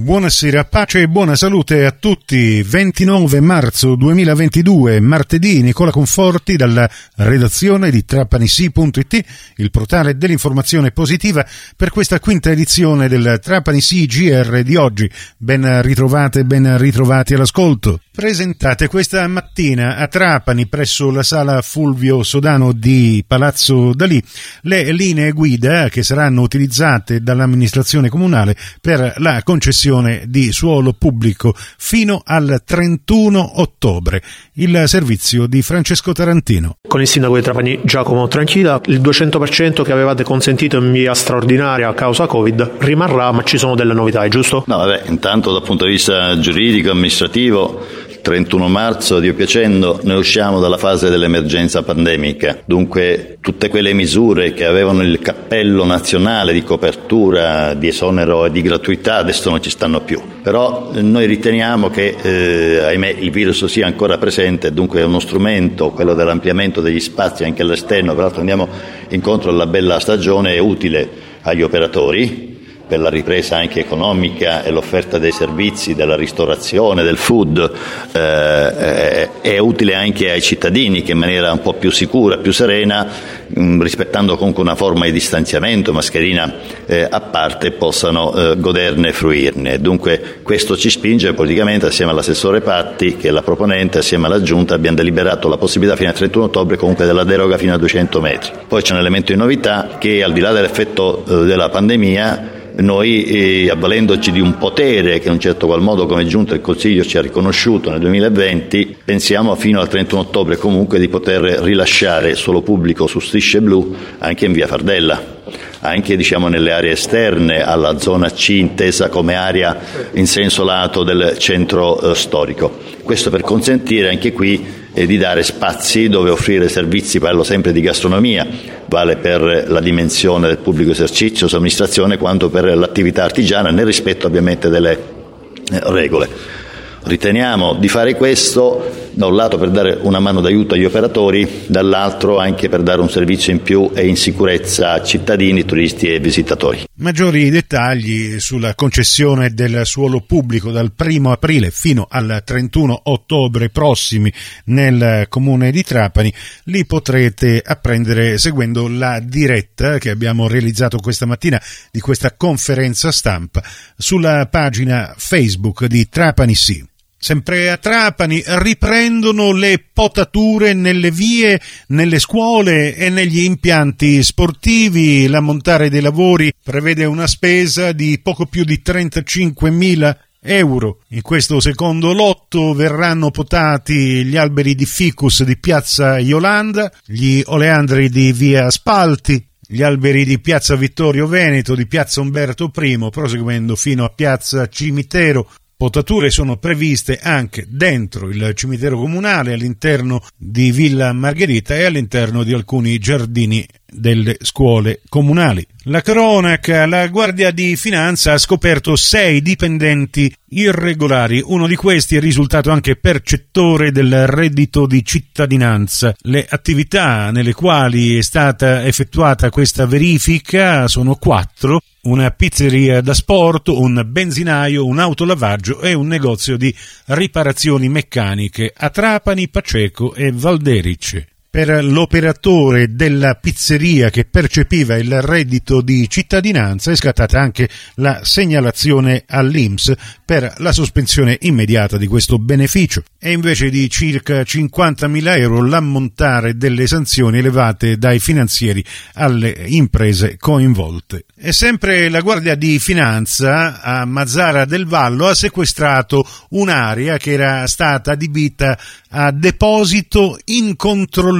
Buonasera, pace e buona salute a tutti. 29 marzo 2022, martedì, Nicola Conforti dalla redazione di Trapanisi.it, il portale dell'informazione positiva per questa quinta edizione del Trapanisi GR di oggi. Ben ritrovate, ben ritrovati all'ascolto. Presentate questa mattina a Trapani presso la sala Fulvio Sodano di Palazzo Dalì le linee guida che saranno utilizzate dall'amministrazione comunale per la concessione di suolo pubblico fino al 31 ottobre. Il servizio di Francesco Tarantino. Con il sindaco di Trapani Giacomo Tranchida, il 200% che avevate consentito in via straordinaria a causa Covid rimarrà, ma ci sono delle novità, è giusto? No, vabbè, intanto dal punto di vista giuridico, amministrativo, 31 marzo, Dio piacendo, noi usciamo dalla fase dell'emergenza pandemica. Dunque tutte quelle misure che avevano il cappello nazionale di copertura, di esonero e di gratuità adesso non ci stanno più. Però eh, noi riteniamo che, eh, ahimè, il virus sia ancora presente dunque è uno strumento, quello dell'ampliamento degli spazi anche all'esterno, peraltro andiamo incontro alla bella stagione, è utile agli operatori, per la ripresa anche economica e l'offerta dei servizi, della ristorazione, del food, eh, è utile anche ai cittadini che in maniera un po' più sicura, più serena, mh, mm, rispettando comunque una forma di distanziamento, mascherina eh, a parte, possano eh, goderne e fruirne. Dunque questo ci spinge politicamente assieme all'assessore Patti, che è la proponente, assieme alla Giunta abbiamo deliberato la possibilità fino al 31 ottobre comunque della deroga fino a 200 metri. Poi c'è un elemento di novità che al di là dell'effetto eh, della pandemia noi, eh, avvalendoci di un potere che in un certo qual modo come Giunta del Consiglio ci ha riconosciuto nel 2020, pensiamo fino al 31 ottobre comunque di poter rilasciare solo pubblico su strisce blu anche in via Fardella anche diciamo, nelle aree esterne alla zona C intesa come area in senso lato del centro eh, storico. Questo per consentire anche qui eh, di dare spazi dove offrire servizi, parlo sempre di gastronomia, vale per la dimensione del pubblico esercizio, somministrazione, quanto per l'attività artigiana, nel rispetto ovviamente delle eh, regole. Riteniamo di fare questo da un lato per dare una mano d'aiuto agli operatori, dall'altro anche per dare un servizio in più e in sicurezza a cittadini, turisti e visitatori. Maggiori dettagli sulla concessione del suolo pubblico dal 1 aprile fino al 31 ottobre prossimi nel comune di Trapani li potrete apprendere seguendo la diretta che abbiamo realizzato questa mattina di questa conferenza stampa sulla pagina Facebook di Trapani Sì. Sempre a Trapani riprendono le potature nelle vie, nelle scuole e negli impianti sportivi. L'ammontare dei lavori prevede una spesa di poco più di 35.000 euro. In questo secondo lotto verranno potati gli alberi di ficus di piazza Iolanda, gli oleandri di via Spalti, gli alberi di piazza Vittorio Veneto, di piazza Umberto I, proseguendo fino a piazza Cimitero potature sono previste anche dentro il cimitero comunale, all'interno di Villa Margherita e all'interno di alcuni giardini delle scuole comunali. La cronaca, la Guardia di Finanza ha scoperto sei dipendenti irregolari, uno di questi è risultato anche percettore del reddito di cittadinanza. Le attività nelle quali è stata effettuata questa verifica sono quattro, una pizzeria da sport, un benzinaio, un autolavaggio e un negozio di riparazioni meccaniche a Trapani, Paceco e Valderice per l'operatore della pizzeria che percepiva il reddito di cittadinanza è scattata anche la segnalazione all'IMS per la sospensione immediata di questo beneficio e invece di circa 50.000 euro l'ammontare delle sanzioni elevate dai finanzieri alle imprese coinvolte. E sempre la Guardia di Finanza a Mazzara del Vallo ha sequestrato un'area che era stata adibita a deposito incontrollato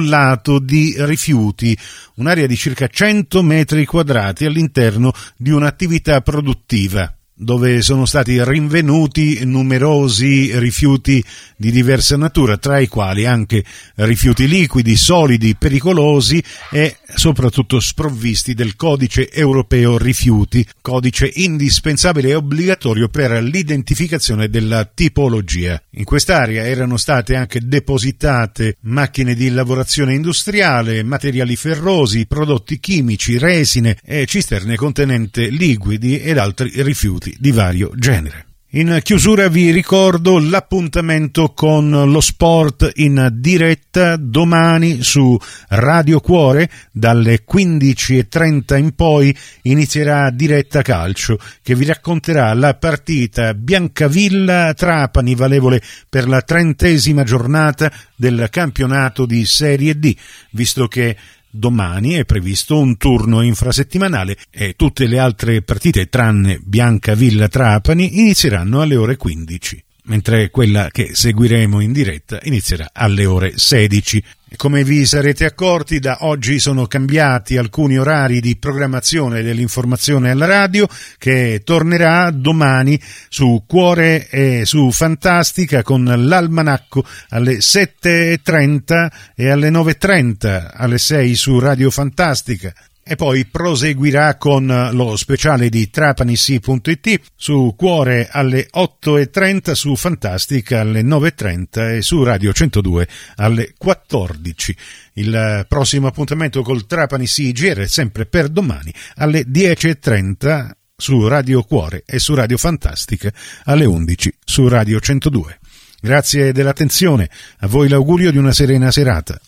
di rifiuti, un'area di circa 100 metri quadrati all'interno di un'attività produttiva dove sono stati rinvenuti numerosi rifiuti di diversa natura, tra i quali anche rifiuti liquidi, solidi, pericolosi e soprattutto sprovvisti del codice europeo rifiuti, codice indispensabile e obbligatorio per l'identificazione della tipologia. In quest'area erano state anche depositate macchine di lavorazione industriale, materiali ferrosi, prodotti chimici, resine e cisterne contenente liquidi ed altri rifiuti di vario genere. In chiusura vi ricordo l'appuntamento con lo sport in diretta domani su Radio Cuore dalle 15.30 in poi inizierà diretta calcio che vi racconterà la partita Biancavilla-Trapani valevole per la trentesima giornata del campionato di Serie D, visto che Domani è previsto un turno infrasettimanale e tutte le altre partite, tranne Bianca Villa Trapani, inizieranno alle ore 15 mentre quella che seguiremo in diretta inizierà alle ore 16. Come vi sarete accorti, da oggi sono cambiati alcuni orari di programmazione dell'informazione alla radio che tornerà domani su Cuore e su Fantastica con l'almanacco alle 7.30 e alle 9.30, alle 6 su Radio Fantastica e poi proseguirà con lo speciale di trapanisi.it su Cuore alle 8.30, su Fantastica alle 9.30 e su Radio 102 alle 14. Il prossimo appuntamento col Trapani CGR è sempre per domani alle 10.30 su Radio Cuore e su Radio Fantastica alle 11 su Radio 102. Grazie dell'attenzione, a voi l'augurio di una serena serata.